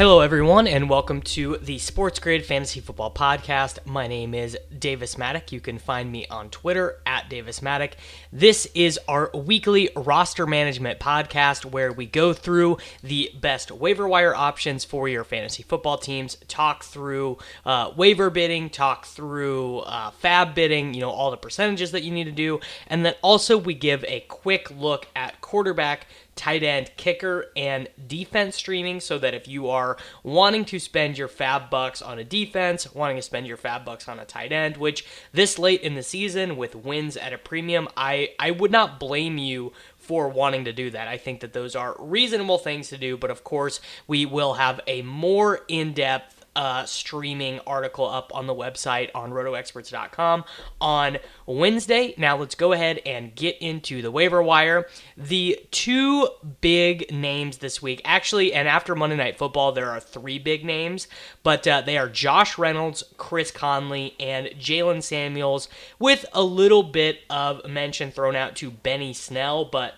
Hello, everyone, and welcome to the Sports Grid Fantasy Football Podcast. My name is Davis Mattek. You can find me on Twitter at Davis Mattek. This is our weekly roster management podcast where we go through the best waiver wire options for your fantasy football teams, talk through uh, waiver bidding, talk through uh, fab bidding, you know, all the percentages that you need to do, and then also we give a quick look at quarterback tight end, kicker, and defense streaming so that if you are wanting to spend your fab bucks on a defense, wanting to spend your fab bucks on a tight end, which this late in the season with wins at a premium, I, I would not blame you for wanting to do that. I think that those are reasonable things to do, but of course, we will have a more in depth uh, streaming article up on the website on rotoexperts.com on Wednesday. Now let's go ahead and get into the waiver wire. The two big names this week, actually, and after Monday Night Football, there are three big names, but uh, they are Josh Reynolds, Chris Conley, and Jaylen Samuels, with a little bit of mention thrown out to Benny Snell, but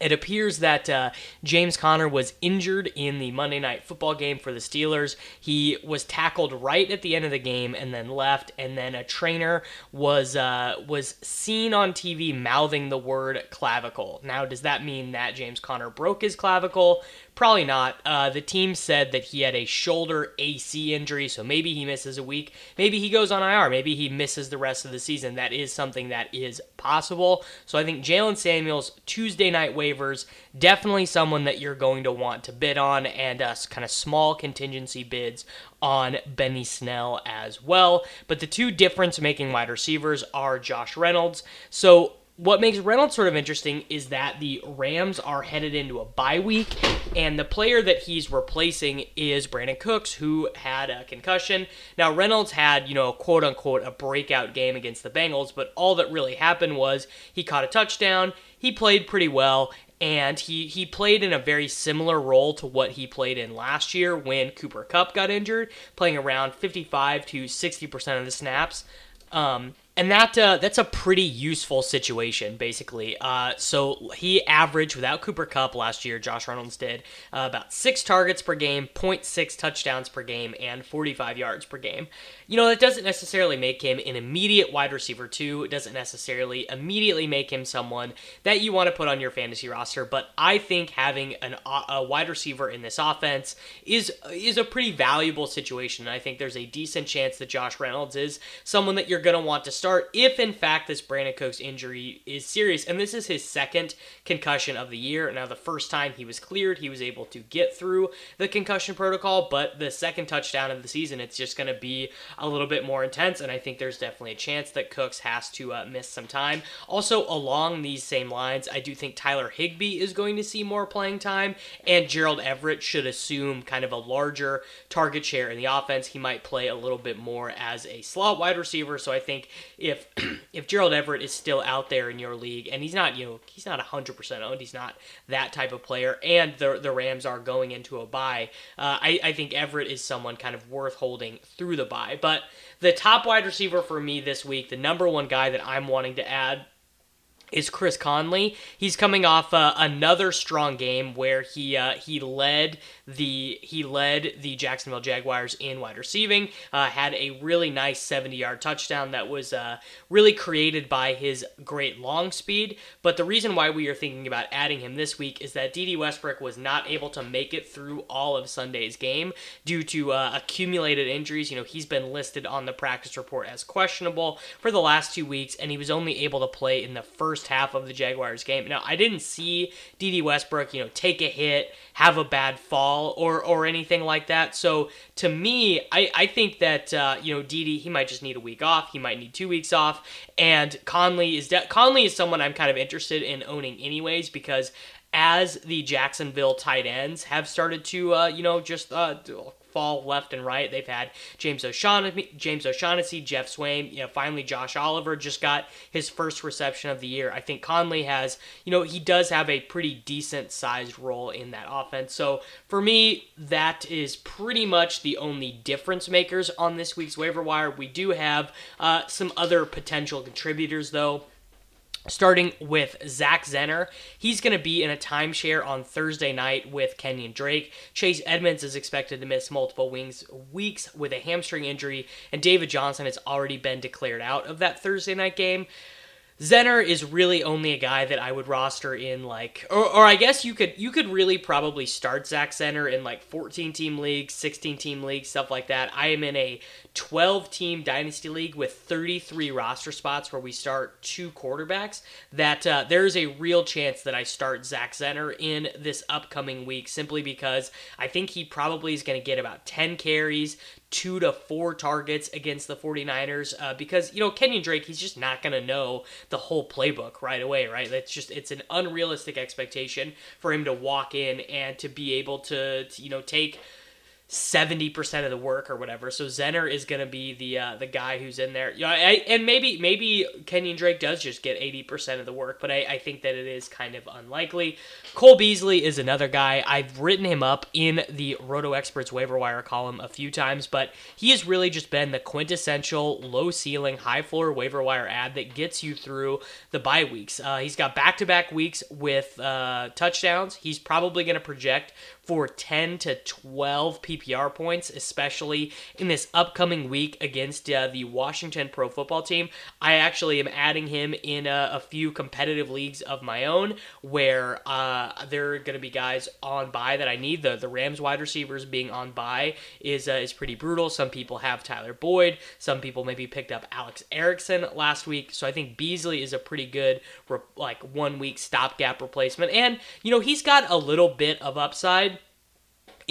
it appears that uh, James Conner was injured in the Monday Night Football game for the Steelers. He was tackled right at the end of the game and then left. And then a trainer was uh, was seen on TV mouthing the word clavicle. Now, does that mean that James Conner broke his clavicle? Probably not. Uh, the team said that he had a shoulder AC injury, so maybe he misses a week. Maybe he goes on IR. Maybe he misses the rest of the season. That is something that is possible. So I think Jaylen Samuels, Tuesday night waivers, definitely someone that you're going to want to bid on, and uh, kind of small contingency bids on Benny Snell as well. But the two difference making wide receivers are Josh Reynolds. So what makes Reynolds sort of interesting is that the Rams are headed into a bye week, and the player that he's replacing is Brandin Cooks, who had a concussion. Now, Reynolds had, you know, quote unquote, a breakout game against the Bengals, but all that really happened was he caught a touchdown, he played pretty well, and he, he played in a very similar role to what he played in last year when Cooper Kupp got injured, playing around 55 to 60% of the snaps. Um, and that uh, that's a pretty useful situation, basically. Uh, so he averaged without Cooper Kupp last year. Josh Reynolds did uh, about six targets per game, 0.6 touchdowns per game, and 45 yards per game. You know that doesn't necessarily make him an immediate wide receiver two. It doesn't necessarily immediately make him someone that you want to put on your fantasy roster. But I think having an, a wide receiver in this offense is is a pretty valuable situation. And I think there's a decent chance that Josh Reynolds is someone that you're going to want to start if, in fact, this Brandin Cooks injury is serious. And this is his second concussion of the year. Now, the first time he was cleared, he was able to get through the concussion protocol. But the second touchdown of the season, it's just going to be a little bit more intense, and I think there's definitely a chance that Cooks has to uh, miss some time. Also, along these same lines, I do think Tyler Higbee is going to see more playing time, and Gerald Everett should assume kind of a larger target share in the offense. He might play a little bit more as a slot wide receiver, so I think if if Gerald Everett is still out there in your league and he's not, you know, he's not 100% owned, he's not that type of player, and the the Rams are going into a bye, uh, I, I think Everett is someone kind of worth holding through the bye. But the top wide receiver for me this week, the number one guy that I'm wanting to add is Chris Conley. He's coming off uh, another strong game where he uh, he led the he led the Jacksonville Jaguars in wide receiving. Uh, had a really nice 70 yard touchdown that was uh, really created by his great long speed. But the reason why we are thinking about adding him this week is that Dede Westbrook was not able to make it through all of Sunday's game due to uh, accumulated injuries. You know he's been listed on the practice report as questionable for the last two weeks, and he was only able to play in the first half of the Jaguars game. Now I didn't see Dede Westbrook you know take a hit, have a bad fall or or anything like that. So to me, I, I think that uh, you know Dede he might just need a week off. He might need two weeks off. And Conley is de- Conley is someone I'm kind of interested in owning anyways because as the Jacksonville tight ends have started to uh, you know just uh, fall left and right. They've had James O'Shaughnessy, James O'Shaughnessy, Geoff Swaim. You know, finally Josh Oliver just got his first reception of the year. I think Conley has, you know, he does have a pretty decent sized role in that offense. So for me, that is pretty much the only difference makers on this week's waiver wire. We do have uh, some other potential contributors though. Starting with Zach Zenner, he's going to be in a timeshare on Thursday night with Kenyan Drake. Chase Edmonds is expected to miss multiple wings, weeks with a hamstring injury, and David Johnson has already been declared out of that Thursday night game. Zenner is really only a guy that I would roster in like, or, or I guess you could you could really probably start Zach Zenner in like 14 team leagues, 16 team leagues, stuff like that. I am in a 12 team dynasty league with 33 roster spots where we start two quarterbacks. That uh, there is a real chance that I start Zach Zenner in this upcoming week simply because I think he probably is going to get about 10 carries, two to four targets against the 49ers uh, because you know Kenyan Drake he's just not going to know the whole playbook right away right? That's just it's an unrealistic expectation for him to walk in and to be able to, to you know take 70% of the work or whatever. So Zenner is going to be the uh, the guy who's in there. I, and maybe maybe Kenyan Drake does just get 80% of the work, but I, I think that it is kind of unlikely. Cole Beasley is another guy. I've written him up in the Roto Experts waiver wire column a few times, but he has really just been the quintessential low ceiling, high floor waiver wire add that gets you through the bye weeks. Uh, he's got back to back weeks with uh, touchdowns. He's probably going to project for 10 to 12 PPR points, especially in this upcoming week against uh, the Washington Pro Football Team. I actually am adding him in a, a few competitive leagues of my own where uh, there are going to be guys on bye that I need. The the Rams wide receivers being on bye is uh, is pretty brutal. Some people have Tyler Boyd. Some people maybe picked up Alex Erickson last week. So I think Beasley is a pretty good like one week stopgap replacement. And you know he's got a little bit of upside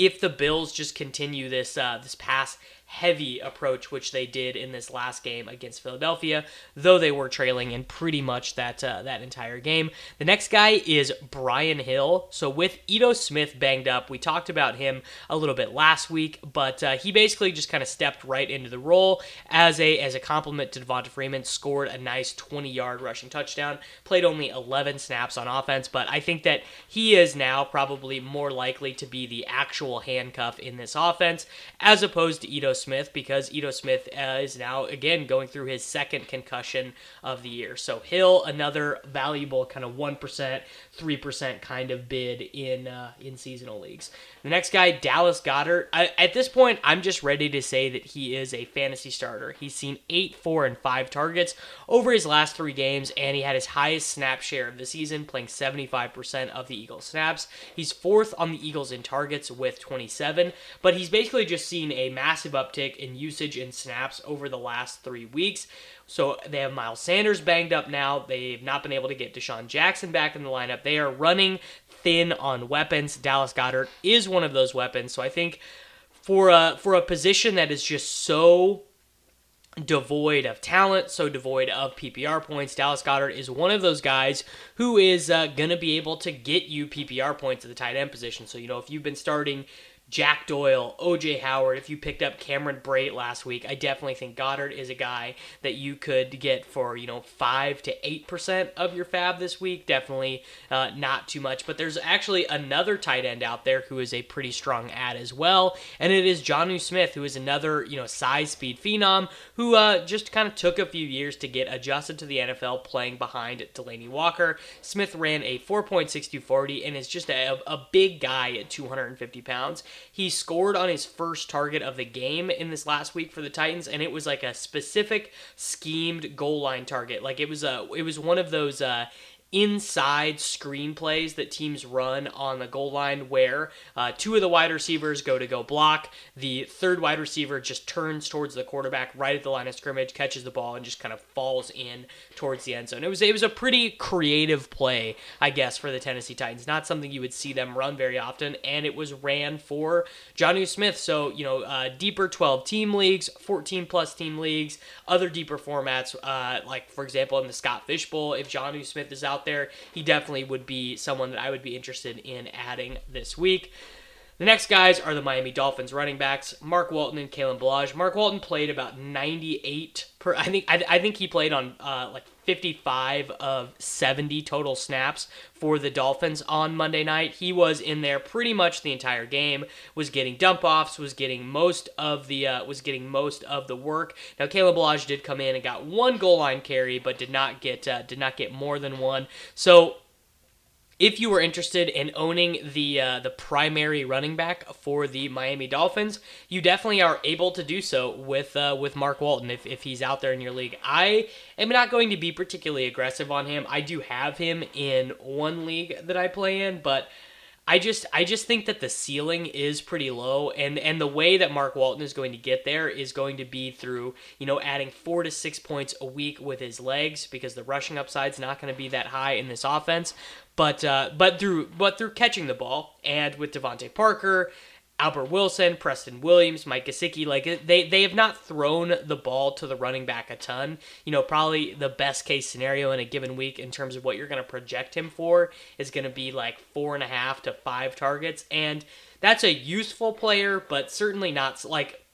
if the Bills just continue this uh, this pass heavy approach, which they did in this last game against Philadelphia, though they were trailing in pretty much that uh, that entire game. The next guy is Brian Hill. So with Ito Smith banged up, we talked about him a little bit last week, but uh, he basically just kind of stepped right into the role as a as a complement to Devonta Freeman. Scored a nice 20 yard rushing touchdown. Played only 11 snaps on offense, but I think that he is now probably more likely to be the actual handcuff in this offense as opposed to Ito Smith because Ito Smith uh, is now again going through his second concussion of the year. So Hill, another valuable kind of one percent, three percent kind of bid in uh, in seasonal leagues. The next guy, Dallas Goedert. I, at this point, I'm just ready to say that he is a fantasy starter. He's seen eight, four, and five targets over his last three games, and he had his highest snap share of the season, playing 75% of the Eagles snaps. He's fourth on the Eagles in targets with 27, but he's basically just seen a massive uptick in usage and snaps over the last three weeks. So they have Miles Sanders banged up now. They've not been able to get DeSean Jackson back in the lineup. They are running thin on weapons. Dallas Goedert is one of those weapons. So I think for a for a position that is just so devoid of talent, so devoid of PPR points. Dallas Goedert is one of those guys who is uh, going to be able to get you PPR points at the tight end position. So, you know, if you've been starting Jack Doyle, OJ Howard. If you picked up Cameron Brate last week, I definitely think Goedert is a guy that you could get for you know five to eight percent of your fab this week. Definitely uh, not too much, but there's actually another tight end out there who is a pretty strong add as well, and it is Jonnu Smith, who is another you know size speed phenom who uh, just kind of took a few years to get adjusted to the NFL playing behind Delanie Walker. Smith ran a 4.6240 and is just a, a big guy at 250 pounds. He scored on his first target of the game in this last week for the Titans, and it was like a specific schemed goal line target. Like it was a, it was one of those uh, inside screenplays that teams run on the goal line where uh, two of the wide receivers go to go block. The third wide receiver just turns towards the quarterback right at the line of scrimmage, catches the ball, and just kind of falls in towards the end zone. It was it was a pretty creative play, I guess, for the Tennessee Titans. Not something you would see them run very often, and it was ran for Jonnu Smith. So you know, uh, deeper 12 team leagues, 14 plus team leagues, other deeper formats, uh, like for example in the Scott Fish Bowl, if Jonnu Smith is out out there, he definitely would be someone that I would be interested in adding this week. The next guys are the Miami Dolphins running backs, Mark Walton and Kalen Ballage. Mark Walton played about 98 per. I think I, I think he played on uh, like 55 of 70 total snaps for the Dolphins on Monday night. He was in there pretty much the entire game. Was getting dump offs. Was getting most of the uh, was getting most of the work. Now Caleb Ballage did come in and got one goal line carry, but did not get uh, did not get more than one. So if you were interested in owning the uh, the primary running back for the Miami Dolphins, you definitely are able to do so with uh, with Mark Walton if, if he's out there in your league. I am not going to be particularly aggressive on him. I do have him in one league that I play in, but I just I just think that the ceiling is pretty low and and the way that Mark Walton is going to get there is going to be through, you know, adding 4 to 6 points a week with his legs because the rushing upside's not going to be that high in this offense, but uh, but through but through catching the ball and with DeVante Parker Albert Wilson, Preston Williams, Mike Gesicki, like they they have not thrown the ball to the running back a ton. You know, probably the best case scenario in a given week in terms of what you're going to project him for is going to be like four and a half to five targets, and that's a useful player, but certainly not like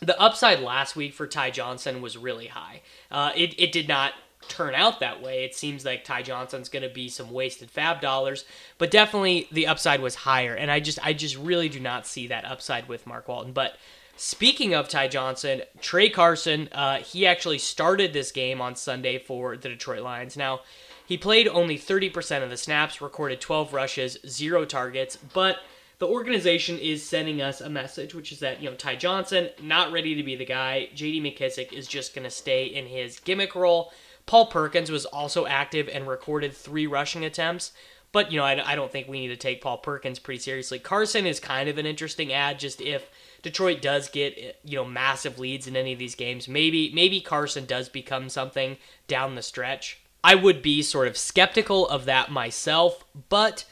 the upside last week for Ty Johnson was really high. Uh, it it did not turn out that way. It seems like Ty Johnson's going to be some wasted fab dollars, but definitely the upside was higher. And I just I just really do not see that upside with Mark Walton. But speaking of Ty Johnson, Tra Carson, uh, he actually started this game on Sunday for the Detroit Lions. Now, he played only 30% of the snaps, recorded 12 rushes, zero targets, but the organization is sending us a message, which is that, you know, Ty Johnson, not ready to be the guy. JD McKissic is just going to stay in his gimmick role. Paul Perkins was also active and recorded three rushing attempts. But, you know, I, I don't think we need to take Paul Perkins pretty seriously. Carson is kind of an interesting add, just if Detroit does get, you know, massive leads in any of these games, maybe maybe Carson does become something down the stretch. I would be sort of skeptical of that myself, but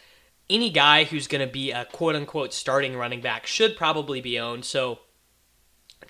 any guy who's going to be a quote unquote starting running back should probably be owned. So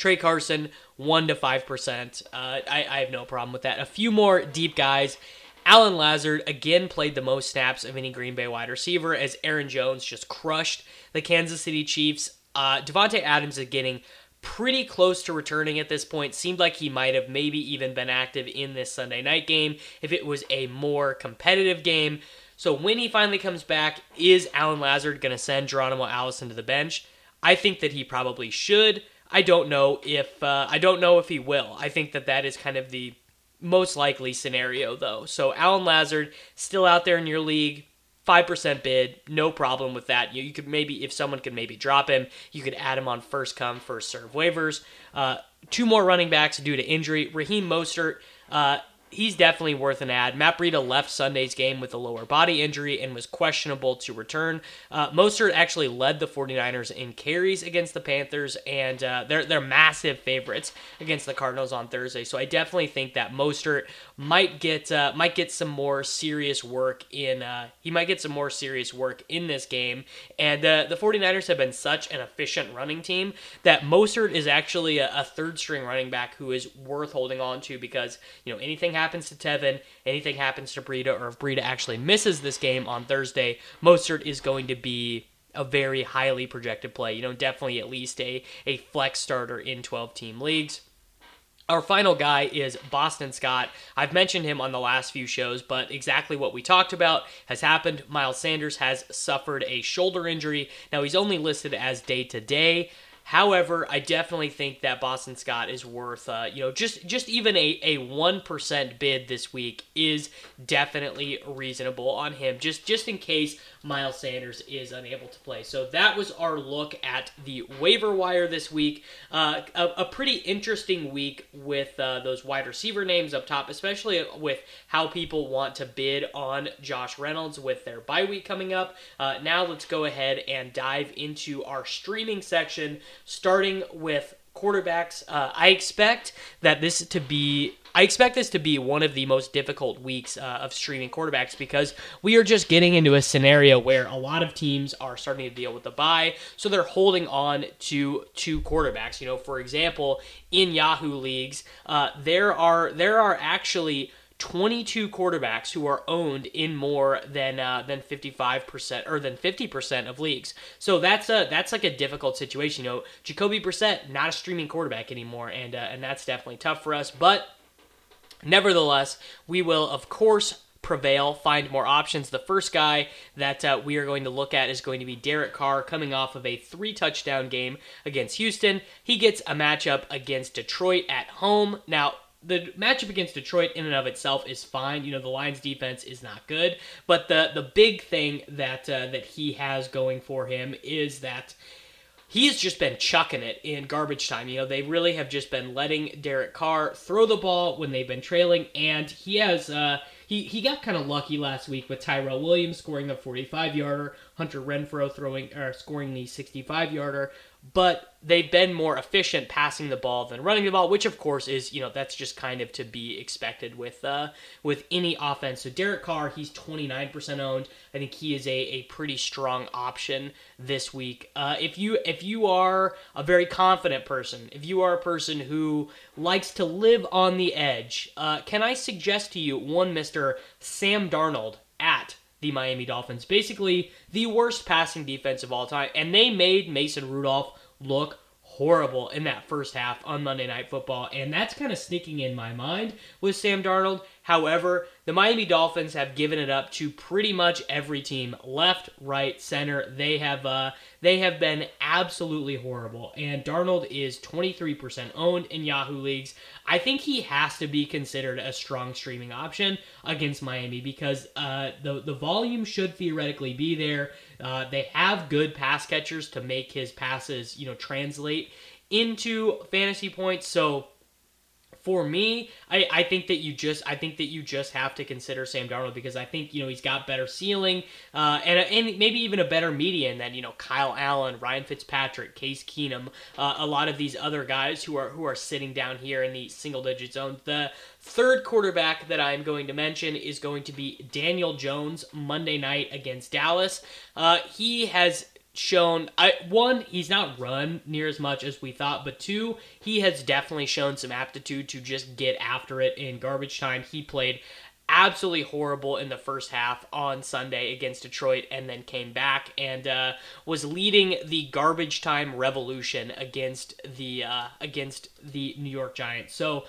Tra Carson, 1 to 5%. Uh, I, I have no problem with that. A few more deep guys. Allen Lazard again played the most snaps of any Green Bay wide receiver as Aaron Jones just crushed the Kansas City Chiefs. Uh, Davante Adams is getting pretty close to returning at this point. Seemed like he might have maybe even been active in this Sunday night game if it was a more competitive game. So when he finally comes back, is Allen Lazard going to send Geronimo Allison to the bench? I think that he probably should. I don't know if uh, I don't know if he will. I think that that is kind of the most likely scenario though. So Allen Lazard still out there in your league, five percent bid, no problem with that. You, you, could maybe if someone could maybe drop him, you could add him on first come first serve waivers. Uh, two more running backs due to injury. Raheem Mostert. Uh, he's definitely worth an add. Matt Breida left Sunday's game with a lower body injury and was questionable to return. Uh, Mostert actually led the 49ers in carries against the Panthers, and uh, they're, they're massive favorites against the Cardinals on Thursday. So I definitely think that Mostert might get uh, might get some more serious work in uh, he might get some more serious work in this game. And uh, the 49ers have been such an efficient running team that Mostert is actually a, a third string running back who is worth holding on to because you know anything happens to Tevin, anything happens to Breida, or if Breida actually misses this game on Thursday, Mostert is going to be a very highly projected play. You know, definitely at least a, a flex starter in 12 team leagues. Our final guy is Boston Scott. I've mentioned him on the last few shows, but exactly what we talked about has happened. Miles Sanders has suffered a shoulder injury. Now, he's only listed as day to day. However, I definitely think that Boston Scott is worth, uh, you know, just just even a a one percent bid this week is definitely reasonable on him, just just in case Miles Sanders is unable to play. So that was our look at the waiver wire this week. Uh, a, a, pretty interesting week with uh, those wide receiver names up top, especially with how people want to bid on Josh Reynolds with their bye week coming up. Uh, now let's go ahead and dive into our streaming section, starting with quarterbacks. Uh, I expect that this to be I expect this to be one of the most difficult weeks uh, of streaming quarterbacks because we are just getting into a scenario where a lot of teams are starting to deal with the bye, so they're holding on to two quarterbacks. You know, for example, in Yahoo leagues, uh, there are there are actually 22 quarterbacks who are owned in more than uh, than 55% or than 50% of leagues. So that's a that's like a difficult situation. You know, Jacoby Brissett not a streaming quarterback anymore, and uh, and that's definitely tough for us. But Nevertheless, we will, of course, prevail, find more options. The first guy that uh, we are going to look at is going to be Derek Carr, coming off of a three touchdown game against Houston. He gets a matchup against Detroit at home. Now, the matchup against Detroit in and of itself is fine. You know, the Lions defense is not good, but the the big thing that uh, that he has going for him is that he's just been chucking it in garbage time. You know, they really have just been letting Derek Carr throw the ball when they've been trailing, and he has uh, he he got kind of lucky last week with Tyrell Williams scoring the 45 yarder, Hunter Renfrow throwing or scoring the 65 yarder but they've been more efficient passing the ball than running the ball, which of course is you know that's just kind of to be expected with uh, with any offense. So Derek Carr, he's 29% owned. I think he is a, a pretty strong option this week. Uh, if you if you are a very confident person, if you are a person who likes to live on the edge, uh, can I suggest to you one Mister Sam Darnold at the Miami Dolphins. Basically, the worst passing defense of all time. And they made Mason Rudolph look horrible in that first half on Monday Night Football. And that's kind of sneaking in my mind with Sam Darnold. However, the Miami Dolphins have given it up to pretty much every team, left, right, center. They have uh, they have been absolutely horrible. And Darnold is 23% owned in Yahoo leagues. I think he has to be considered a strong streaming option against Miami because uh, the the volume should theoretically be there. Uh, they have good pass catchers to make his passes, you know, translate into fantasy points. So for me, I, I think that you just I think that you just have to consider Sam Darnold because I think you know he's got better ceiling uh, and and maybe even a better median than you know Kyle Allen, Ryan Fitzpatrick, Case Keenum, uh, a lot of these other guys who are who are sitting down here in the single digit zone. The third quarterback that I'm going to mention is going to be Daniel Jones Monday night against Dallas. Uh, he has shown I one he's not run near as much as we thought but two he has definitely shown some aptitude to just get after it in garbage time he played absolutely horrible in the first half on Sunday against Detroit and then came back and uh, was leading the garbage time revolution against the uh, against the New York Giants so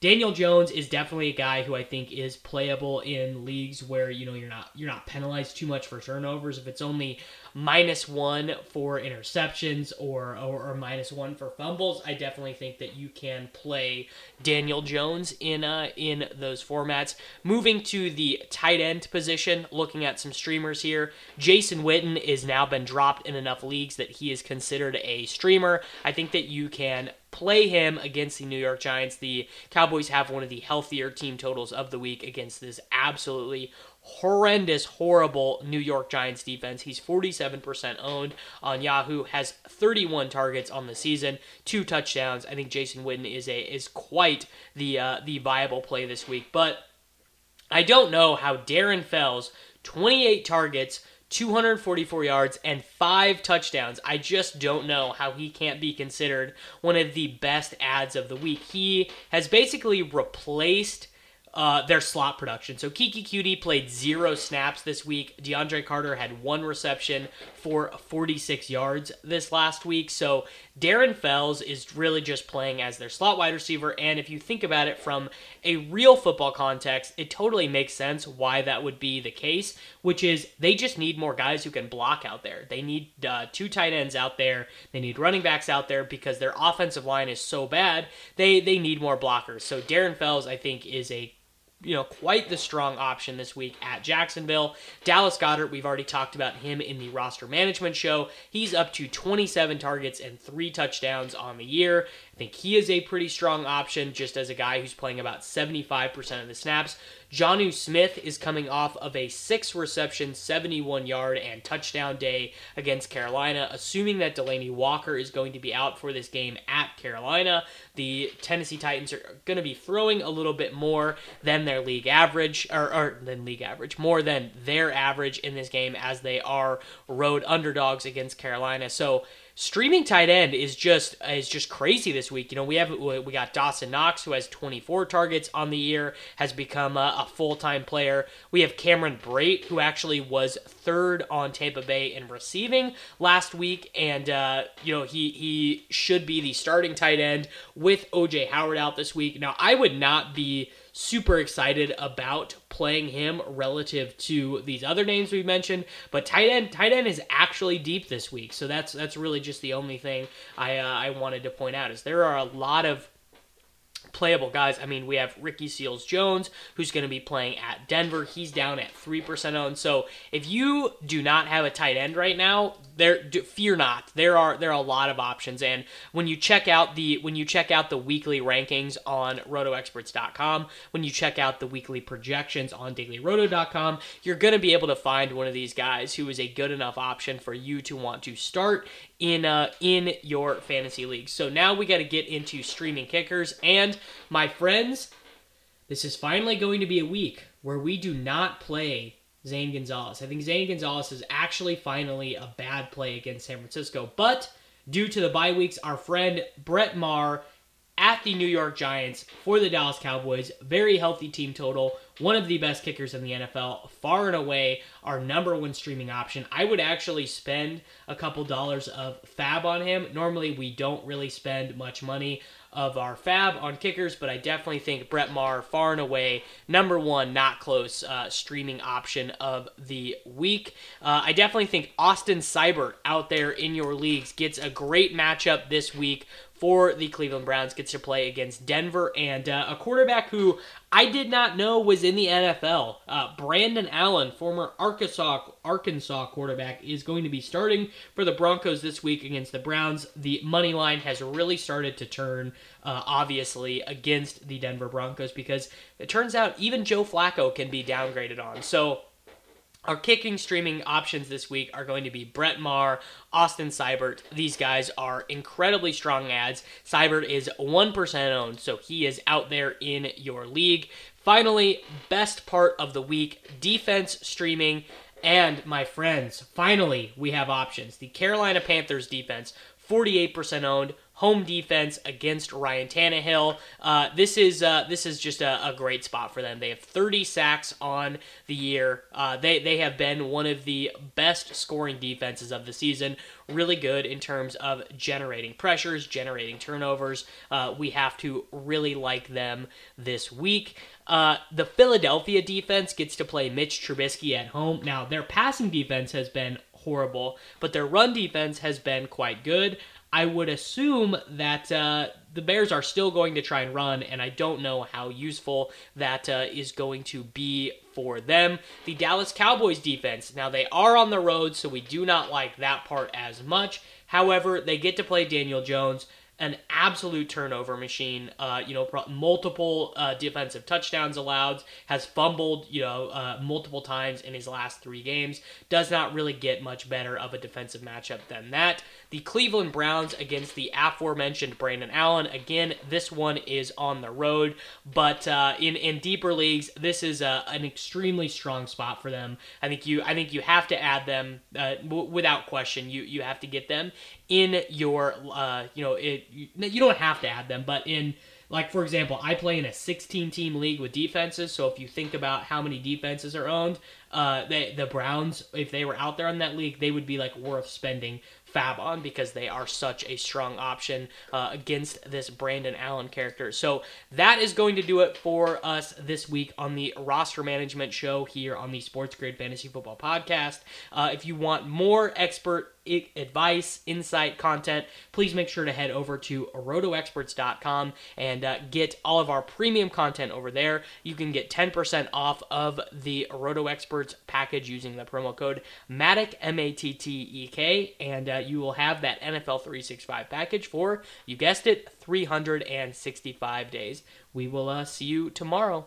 Daniel Jones is definitely a guy who I think is playable in leagues where you know you're not you're not penalized too much for turnovers. If it's only minus one for interceptions or, or, or minus one for fumbles, I definitely think that you can play Daniel Jones in uh, in those formats. Moving to the tight end position, looking at some streamers here. Jason Witten is now been dropped in enough leagues that he is considered a streamer. I think that you can play him against the New York Giants. The Cowboys have one of the healthier team totals of the week against this absolutely horrendous, horrible New York Giants defense. He's 47% owned on Yahoo, has 31 targets on the season, two touchdowns. I think Jason Witten is a is quite the uh, the viable play this week, but I don't know how Darren Fells, 28 targets, 244 yards, and five touchdowns. I just don't know how he can't be considered one of the best adds of the week. He has basically replaced uh, their slot production. So Keke Coutee played zero snaps this week. DeAndre Carter had one reception for 46 yards this last week. So Darren Fells is really just playing as their slot wide receiver. And if you think about it from a real football context, it totally makes sense why that would be the case, which is they just need more guys who can block out there. They need uh, two tight ends out there. They need running backs out there because their offensive line is so bad. They they need more blockers. So Darren Fells, I think, is a you know, quite the strong option this week at Jacksonville. Dallas Goedert, we've already talked about him in the roster management show. He's up to 27 targets and three touchdowns on the year. I think he is a pretty strong option just as a guy who's playing about 75% of the snaps. Jonnu Smith is coming off of a six reception, 71 yard, and touchdown day against Carolina. Assuming that Delanie Walker is going to be out for this game at Carolina, the Tennessee Titans are going to be throwing a little bit more than their league average, or, or than league average, more than their average in this game as they are road underdogs against Carolina. So, streaming tight end is just is just crazy this week. You know, we have we got Dawson Knox who has 24 targets on the year, has become a, a full time player. We have Cameron Brate who actually was third on Tampa Bay in receiving last week, and uh, you know he he should be the starting tight end with OJ Howard out this week. Now I would not be super excited about playing him relative to these other names we've mentioned. But tight end, tight end is actually deep this week, so that's that's really just the only thing I uh, I wanted to point out is there are a lot of playable guys. I mean, we have Ricky Seals Jones, who's going to be playing at Denver. He's down at 3% owned. So if you do not have a tight end right now, there fear not. There are there are a lot of options. And when you check out the when you check out the weekly rankings on rotoexperts.com, when you check out the weekly projections on dailyroto.com, you're going to be able to find one of these guys who is a good enough option for you to want to start in uh in your fantasy league. So now we got to get into streaming kickers and my friends, this is finally going to be a week where we do not play Zane Gonzalez. I think Zane Gonzalez is actually finally a bad play against San Francisco, but due to the bye weeks, our friend Brett Maher at the New York Giants for the Dallas Cowboys, very healthy team total, one of the best kickers in the NFL, far and away our number one streaming option. I would actually spend a couple dollars of fab on him. Normally, we don't really spend much money of our fab on kickers, but I definitely think Brett Maher, far and away, number one, not close uh, streaming option of the week. Uh, I definitely think Austin Seibert out there in your leagues gets a great matchup this week for the Cleveland Browns gets to play against Denver and uh, a quarterback who I did not know was in the NFL. Uh, Brandon Allen, former Arkansas Arkansas quarterback, is going to be starting for the Broncos this week against the Browns. The money line has really started to turn, uh, obviously, against the Denver Broncos because it turns out even Joe Flacco can be downgraded on. So our kicking streaming options this week are going to be Brett Maher, Austin Seibert. These guys are incredibly strong adds. Seibert is 1% owned, so he is out there in your league. Finally, best part of the week defense streaming. And my friends, finally, we have options. The Carolina Panthers defense, 48% owned, home defense against Ryan Tannehill. Uh, this is uh, this is just a, a, great spot for them. They have 30 sacks on the year. Uh, they they have been one of the best scoring defenses of the season. Really good in terms of generating pressures, generating turnovers. Uh, we have to really like them this week. Uh, the Philadelphia defense gets to play Mitch Trubisky at home. Now their passing defense has been horrible, but their run defense has been quite good. I would assume that uh, the Bears are still going to try and run, and I don't know how useful that uh, is going to be for them. The Dallas Cowboys defense, now they are on the road, so we do not like that part as much. However, they get to play Daniel Jones an absolute turnover machine. Uh, you know, multiple uh, defensive touchdowns allowed. Has fumbled, you know, uh, multiple times in his last three games. Does not really get much better of a defensive matchup than that. The Cleveland Browns against the aforementioned Brandon Allen. Again, this one is on the road, but uh, in in deeper leagues, this is a, an extremely strong spot for them. I think you I think you have to add them uh, w- without question. You you have to get them in your uh, you know it you, don't have to add them, but in like for example, I play in a 16 team league with defenses. So if you think about how many defenses are owned, uh, they, the Browns, if they were out there in that league, they would be like worth spending fab on because they are such a strong option uh, against this Brandon Allen character. So that is going to do it for us this week on the roster management show here on the Sports Grid Fantasy Football Podcast. Uh, if you want more expert advice, insight, content, please make sure to head over to rotoexperts.com and uh, get all of our premium content over there. You can get 10% off of the Roto Experts package using the promo code MATTEK, M A T T E K, and uh, you will have that NFL 365 package for, you guessed it, 365 days. We will uh, see you tomorrow.